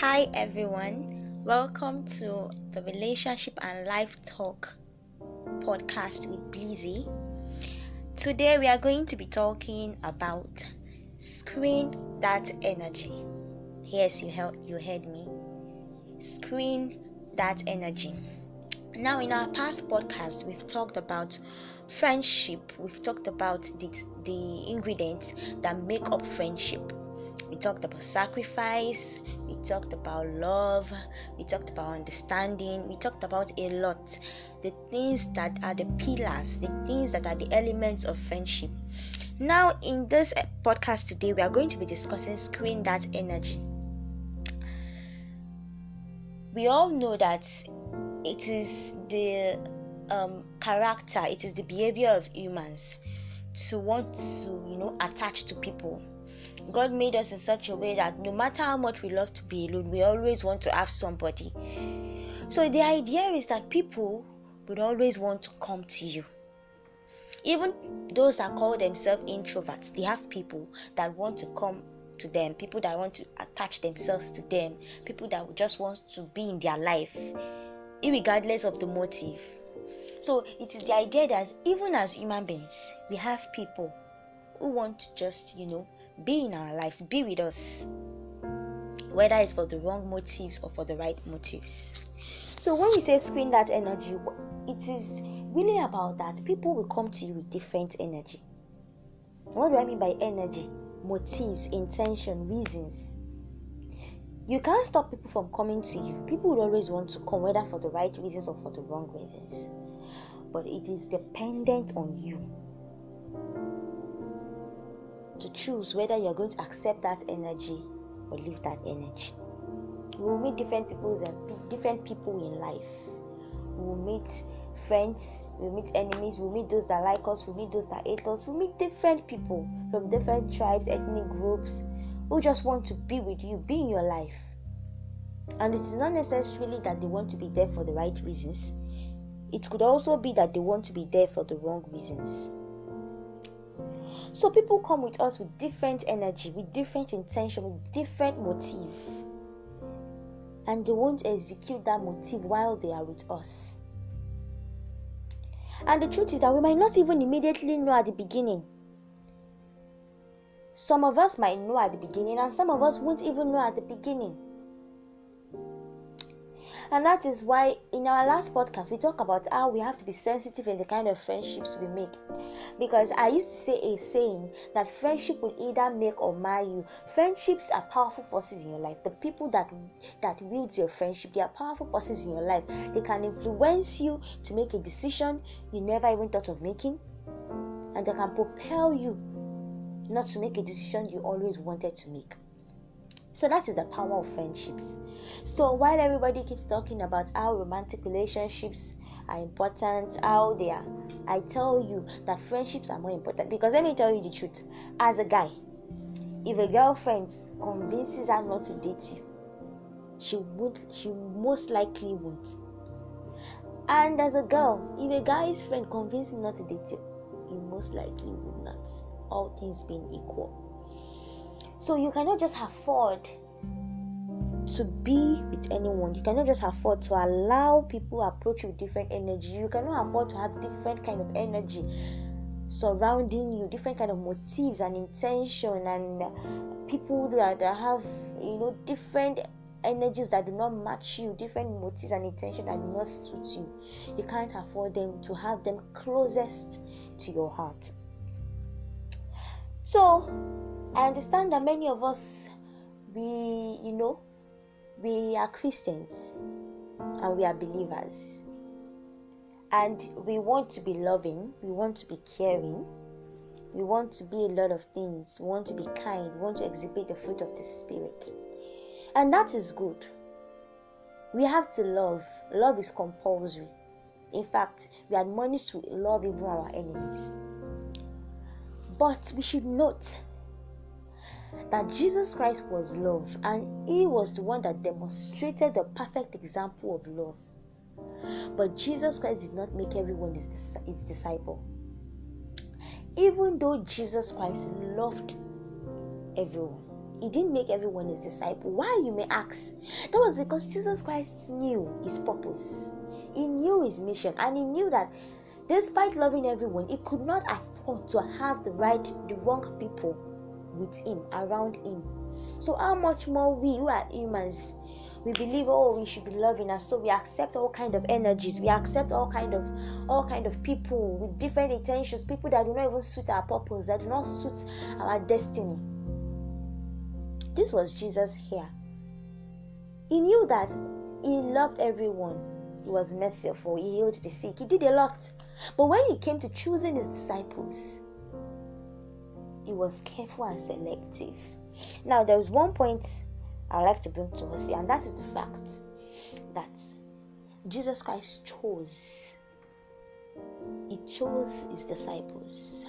Hi everyone, welcome to the Relationship and Life Talk podcast with Blizzy. Today we are going to be talking about screen that energy. Yes, you heard you heard me. Screen that energy. Now in our past podcast we've talked about friendship. We've talked about the, the ingredients that make up friendship we talked about sacrifice, we talked about love, we talked about understanding, we talked about a lot. The things that are the pillars, the things that are the elements of friendship. Now, in this podcast today, we are going to be discussing screen that energy. We all know that it is the um, character, it is the behavior of humans to want to, you know, attach to people God made us in such a way that no matter how much we love to be alone, we always want to have somebody. So the idea is that people would always want to come to you. Even those that call themselves introverts, they have people that want to come to them, people that want to attach themselves to them, people that just want to be in their life, regardless of the motive. So it is the idea that even as human beings, we have people who want to just, you know, be in our lives, be with us, whether it's for the wrong motives or for the right motives. So when we say screen that energy, it is really about that. People will come to you with different energy. What do I mean by energy? Motives, intention, reasons. You can't stop people from coming to you. People will always want to come, whether for the right reasons or for the wrong reasons. But it is dependent on you to choose whether you're going to accept that energy or leave that energy. We will meet different people different people in life. We will meet friends, we will meet enemies, we will meet those that like us, we will meet those that hate us, we will meet different people from different tribes, ethnic groups who just want to be with you, be in your life. And it is not necessarily that they want to be there for the right reasons. It could also be that they want to be there for the wrong reasons. So people come with us with different energy, with different intention, with different motive. And they won't execute that motive while they are with us. And the truth is that we might not even immediately know at the beginning. Some of us might know at the beginning, and some of us won't even know at the beginning. And that is why in our last podcast we talk about how we have to be sensitive in the kind of friendships we make. Because I used to say a saying that friendship will either make or mar you. Friendships are powerful forces in your life. The people that that wields your friendship, they are powerful forces in your life. They can influence you to make a decision you never even thought of making. And they can propel you not to make a decision you always wanted to make. So that is the power of friendships. So while everybody keeps talking about how romantic relationships are important, how they are, I tell you that friendships are more important. Because let me tell you the truth. As a guy, if a girlfriend convinces her not to date you, she would she most likely won't. And as a girl, if a guy's friend convinces him not to date you, he most likely would not. All things being equal. So you cannot just afford to be with anyone. You cannot just afford to allow people approach you with different energy. You cannot afford to have different kind of energy surrounding you, different kind of motives and intention, and uh, people that have you know different energies that do not match you, different motives and intention that do not suit you. You can't afford them to have them closest to your heart. So I understand that many of us, we, you know, we are Christians and we are believers. And we want to be loving, we want to be caring, we want to be a lot of things, we want to be kind, we want to exhibit the fruit of the Spirit. And that is good. We have to love. Love is compulsory. In fact, we admonish to love even our enemies. But we should note that Jesus Christ was love and he was the one that demonstrated the perfect example of love. But Jesus Christ did not make everyone his, his disciple. Even though Jesus Christ loved everyone, he didn't make everyone his disciple. Why, you may ask? That was because Jesus Christ knew his purpose, he knew his mission, and he knew that despite loving everyone, he could not afford to have the right, the wrong people with him, around him. So, how much more we who are humans we believe oh we should be loving us. So we accept all kind of energies. We accept all kind of all kind of people with different intentions people that do not even suit our purpose that do not suit our destiny. This was jesus here. He knew that he loved everyone. He was merciful. He healed the sick. He did a lot. But when he came to choosing his disciples he was careful and selective now there was one point I'd like to bring to us here, and that is the fact that Jesus Christ chose. He chose his disciples.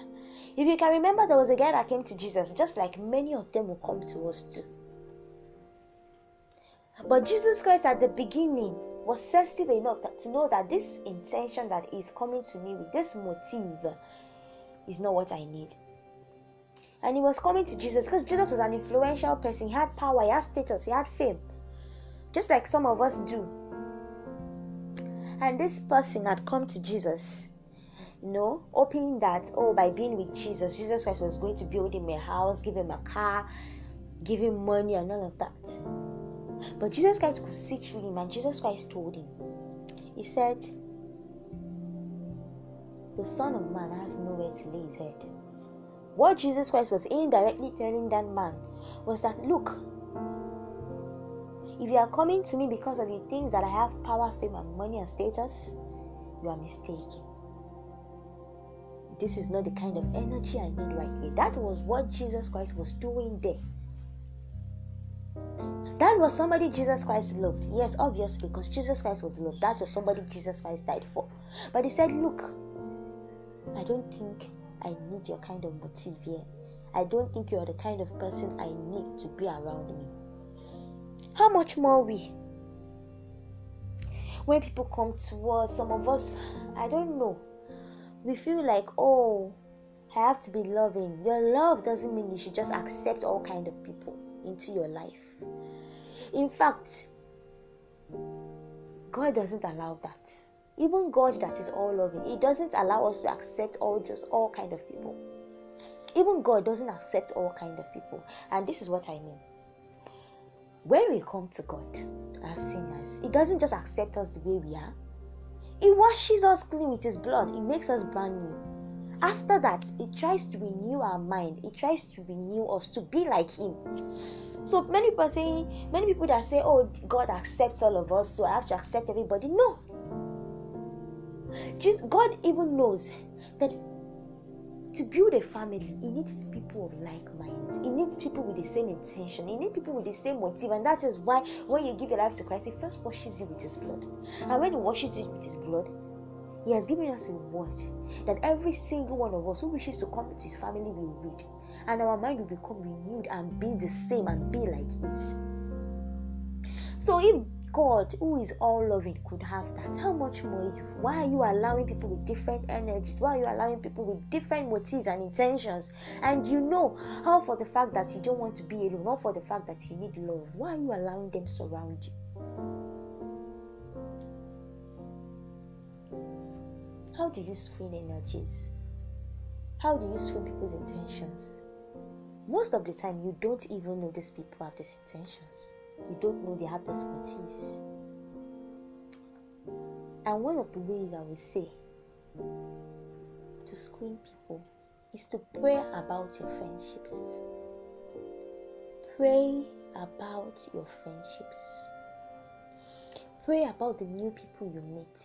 If you can remember, there was a guy that came to Jesus, just like many of them will come to us too. But Jesus Christ at the beginning was sensitive enough to know that this intention that is coming to me with this motive is not what I need and he was coming to Jesus because Jesus was an influential person. He had power, he had status, he had fame, just like some of us do. And this person had come to Jesus, you know, hoping that, oh, by being with Jesus, Jesus Christ was going to build him a house, give him a car, give him money, and all of that. But Jesus Christ could see through him, and Jesus Christ told him, He said, The Son of Man has nowhere to lay his head. What Jesus Christ was indirectly telling that man was that, look, if you are coming to me because of you think that I have power, fame, and money and status, you are mistaken. This is not the kind of energy I need right here. That was what Jesus Christ was doing there. That was somebody Jesus Christ loved. Yes, obviously, because Jesus Christ was loved. That was somebody Jesus Christ died for. But he said, Look, I don't think I need your kind of motive here. I don't think you are the kind of person I need to be around me. How much more we? When people come to us, some of us, I don't know, we feel like, oh, I have to be loving. Your love doesn't mean you should just accept all kind of people into your life. In fact, God doesn't allow that even god that is all loving he doesn't allow us to accept all just all kind of people. Even god doesn't accept all kind of people. And this is what i mean. When we come to god as sinners he doesn't just accept us the way we are. He washes us clean with his blood. He makes us brand new. After that he tries to renew our mind. He tries to renew us to be like him. So many people say many people that say oh god accepts all of us so i have to accept everybody. No just God even knows that to build a family, he needs people of like mind. He needs people with the same intention. He needs people with the same motive. And that is why when you give your life to Christ, he first washes you with his blood. And when he washes you with his blood, he has given us a word that every single one of us who wishes to come to his family will read. And our mind will become renewed and be the same and be like his. So if God, who is all loving, could have that. How much more you? Why are you allowing people with different energies? Why are you allowing people with different motives and intentions? And you know how for the fact that you don't want to be alone, not for the fact that you need love. Why are you allowing them surround you? How do you screen energies? How do you screen people's intentions? Most of the time, you don't even know these people have these intentions you don't know they have these motives. And one of the ways I would say to screen people is to pray about your friendships. Pray about your friendships. Pray about the new people you meet.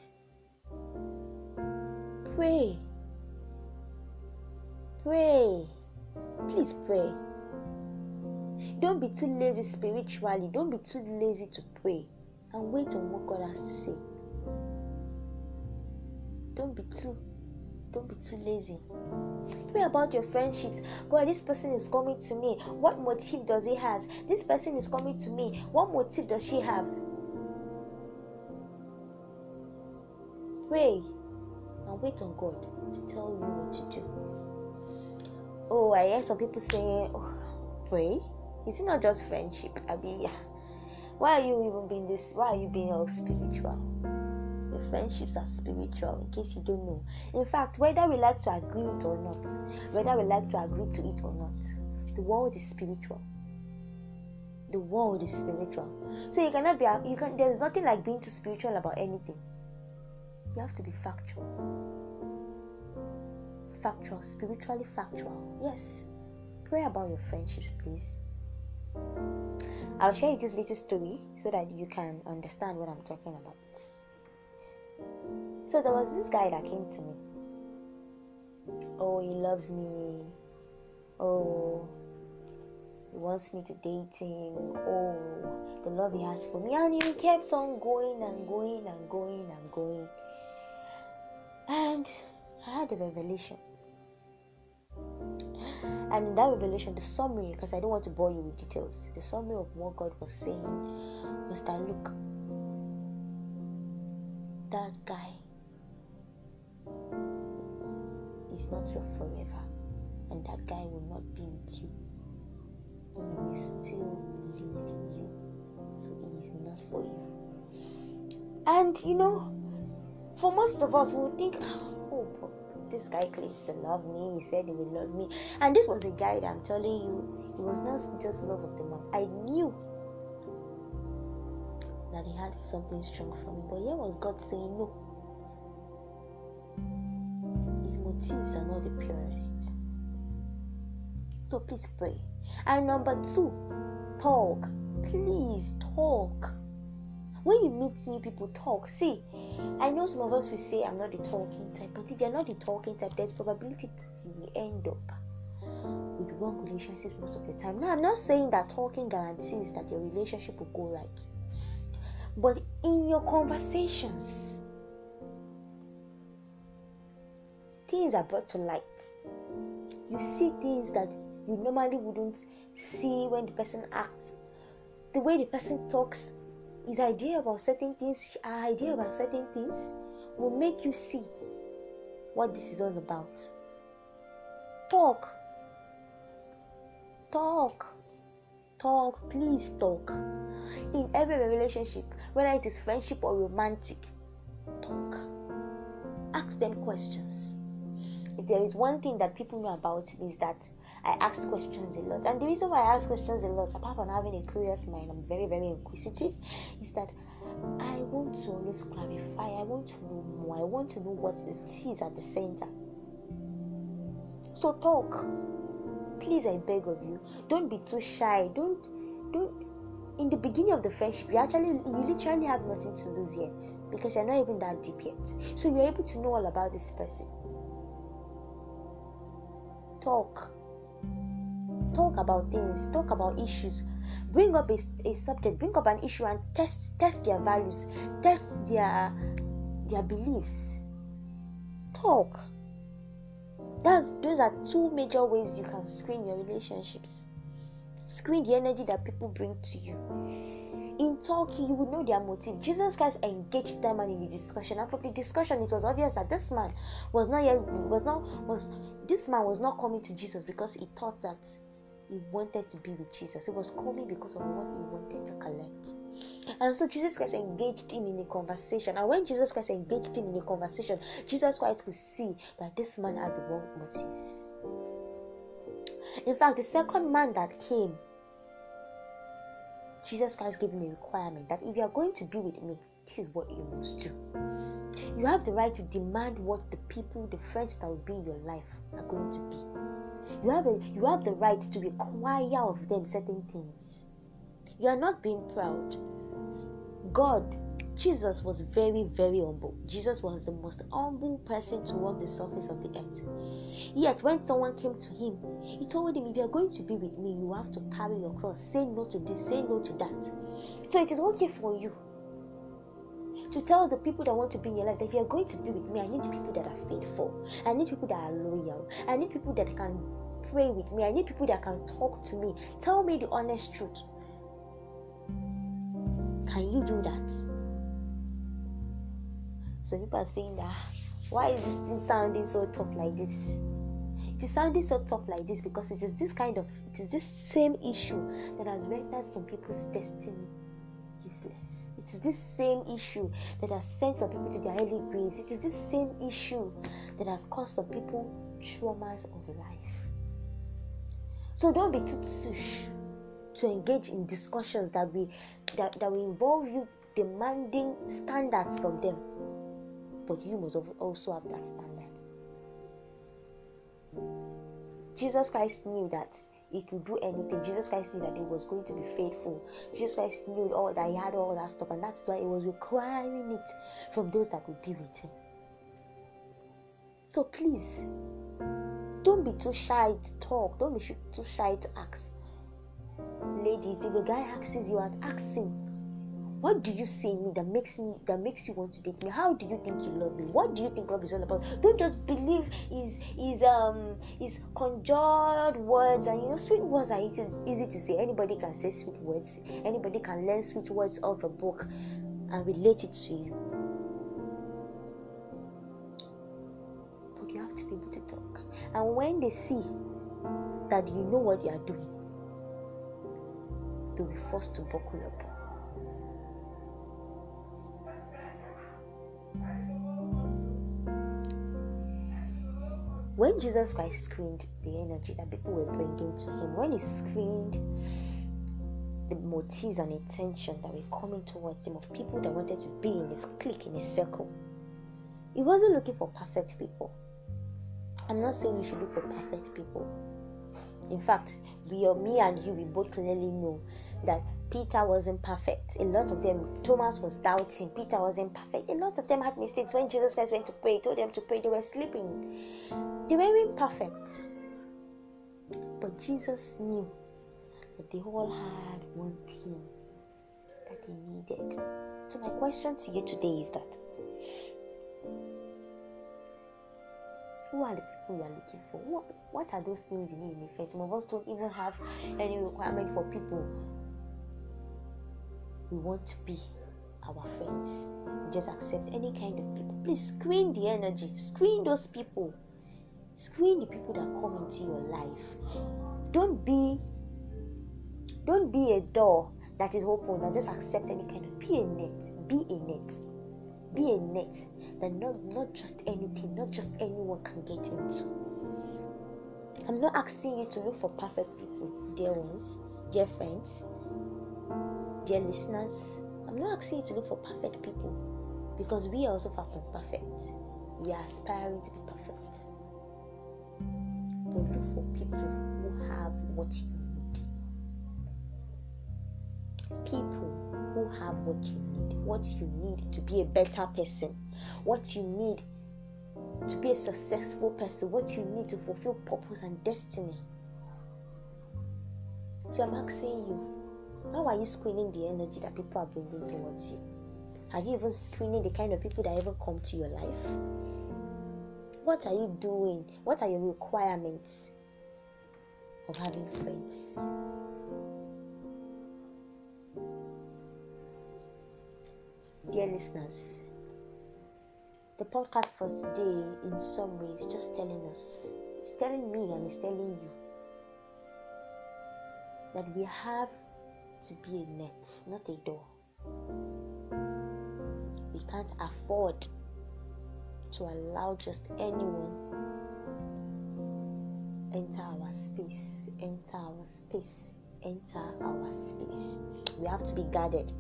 Pray. Pray. Please pray. Don't be too lazy spiritually. Don't be too lazy to pray and wait on what God has to say. Don't be too don't be too lazy. Pray about your friendships. God, this person is coming to me. What motive does he has? This person is coming to me. What motive does she have? Pray and wait on God to tell you what to do. Oh, I hear some people saying, oh, pray Is it not just friendship? I mean, why are you even being this? Why are you being all spiritual? The friendships are spiritual, in case you don't know. In fact, whether we like to agree it or not, whether we like to agree to it or not, the world is spiritual. The world is spiritual. So you cannot be you can there's nothing like being too spiritual about anything. You have to be factual. Factual, spiritually factual. Yes. Pray about your friendships, please. I'll share you this little story so that you can understand what I'm talking about. So there was this guy that came to me. Oh, he loves me. Oh, he wants me to date him. Oh, the love he has for me. And he kept on going and going and going and going. And I had a revelation. And in that revelation, the summary, because I don't want to bore you with details, the summary of what God was saying was that look, that guy is not your forever, and that guy will not be with you. He will still leave you, so he is not for you. And you know, for most of us, we think, ah, oh, this guy claims to love me. He said he will love me, and this was a guy that I'm telling you, it was not just love of the month. I knew that he had something strong for me, but here was God saying no His motives are not the purest. So please pray. And number two, talk. Please talk. When you meet new people, talk. See, I know some of us will say I'm not the talking type, but if you're not the talking type, there's probability that you will end up with wrong relationships most of the time. Now, I'm not saying that talking guarantees that your relationship will go right, but in your conversations, things are brought to light. You see things that you normally wouldn't see when the person acts. The way the person talks, his idea about certain things, our idea about certain things will make you see what this is all about. Talk. Talk. Talk. Please talk. In every relationship, whether it is friendship or romantic, talk. Ask them questions if there is one thing that people know about is that I ask questions a lot. And the reason why I ask questions a lot, apart from having a curious mind, I'm very, very inquisitive, is that I want to always clarify. I want to know more. I want to know what it is at the center. So talk. Please, I beg of you. Don't be too shy. Don't, don't. In the beginning of the friendship, you actually, you literally have nothing to lose yet because you're not even that deep yet. So you're able to know all about this person talk talk about things talk about issues. Bring up a, a subject bring up an issue and test test their values test their their beliefs. Talk. That's those are two major ways you can screen your relationships. Screen the energy that people bring to you. In talking, you would know their motive. Jesus Christ engaged them and in the discussion, and from the discussion, it was obvious that this man was not yet was not was this man was not coming to Jesus because he thought that he wanted to be with Jesus. He was coming because of what he wanted to collect. And so Jesus Christ engaged him in a conversation. And when Jesus Christ engaged him in a conversation, Jesus Christ could see that this man had the wrong motives. In fact, the second man that came Jesus Christ gave him a requirement that if you are going to be with me, this is what you must do. You have the right to demand what the people, the friends that will be in your life are going to be. You have a, you have the right to require of them certain things. You are not being proud. God, Jesus was very, very humble. Jesus was the most humble person to walk the surface of the earth. Yet, when someone came to him, he told him, If you are going to be with me, you have to carry your cross. Say no to this, say no to that. So, it is okay for you to tell the people that want to be in your life that if you're going to be with me, I need people that are faithful. I need people that are loyal. I need people that can pray with me. I need people that can talk to me. Tell me the honest truth. Can you do that? So people are saying that why is this thing sounding so tough like this? it is sounding so tough like this because it is this kind of it is this same issue that has rendered some people's destiny useless. It is this same issue that has sent some people to their early graves. It is this same issue that has caused some people traumas of life. So don't be too sush to engage in discussions that we that, that will involve you demanding standards from them. But you must also have that standard. Jesus Christ knew that he could do anything. Jesus Christ knew that he was going to be faithful. Jesus Christ knew all that he had all that stuff, and that's why he was requiring it from those that would be with him. So please, don't be too shy to talk. Don't be too shy to ask. Ladies, if a guy asks you ask him what do you see in me that makes me that makes you want to date me? How do you think you love me? What do you think love is all about? Don't just believe is is um is conjured words and you know sweet words are easy, easy to say. Anybody can say sweet words. Anybody can learn sweet words off a book and relate it to you. But you have to be able to talk. And when they see that you know what you are doing they'll be forced to buckle up when Jesus Christ screened the energy that people were bringing to him, when he screened the motives and intention that were coming towards him of people that wanted to be in his clique, in his circle, he wasn't looking for perfect people. I'm not saying you should look for perfect people. In fact, we me and you, we both clearly know that Peter wasn't perfect. A lot of them, Thomas was doubting. Peter wasn't perfect. A lot of them had mistakes. When Jesus Christ went to pray, he told them to pray, they were sleeping. They weren't perfect. But Jesus knew that they all had one thing that they needed. So, my question to you today is that who are the people you are looking for? What, what are those things you need in friend? Some of us don't even have any requirement for people we want to be our friends. We just accept any kind of people. Please screen the energy, screen those people, screen the people that come into your life. Don't be don't be a door that is open and just accept any kind of be a net. Be a net. Be a net that not not just anything, not just anyone can get into. I'm not asking you to look for perfect people, dear ones, dear friends dear listeners, I'm not asking you to look for perfect people because we are also far from perfect. We are aspiring to be perfect. But look for people who have what you need. People who have what you need. What you need to be a better person. What you need to be a successful person. What you need to fulfill purpose and destiny. So I'm asking you how are you screening the energy that people are bringing towards you? Are you even screening the kind of people that ever come to your life? What are you doing? What are your requirements of having friends? Dear listeners, the podcast for today, in summary, is just telling us, it's telling me and it's telling you that we have to be a net, not a door. We can't afford to allow just anyone enter our space, enter our space, enter our space. We have to be guarded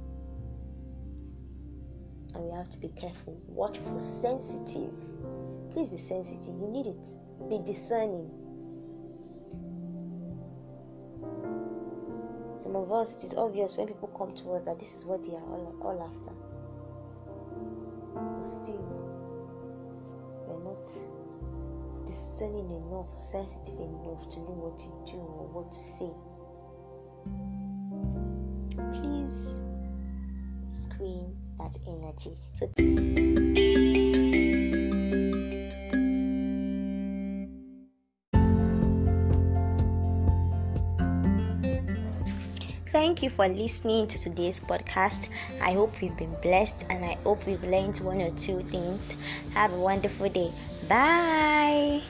and we have to be careful, watchful, sensitive. Please be sensitive. You need it. Be discerning Some of us, it is obvious when people come to us that this is what they are all, all after. But still, we're not discerning enough, sensitive enough to know what to do or what to say. Please screen that energy. So you for listening to today's podcast. I hope you've been blessed and I hope you've learned one or two things. Have a wonderful day. Bye.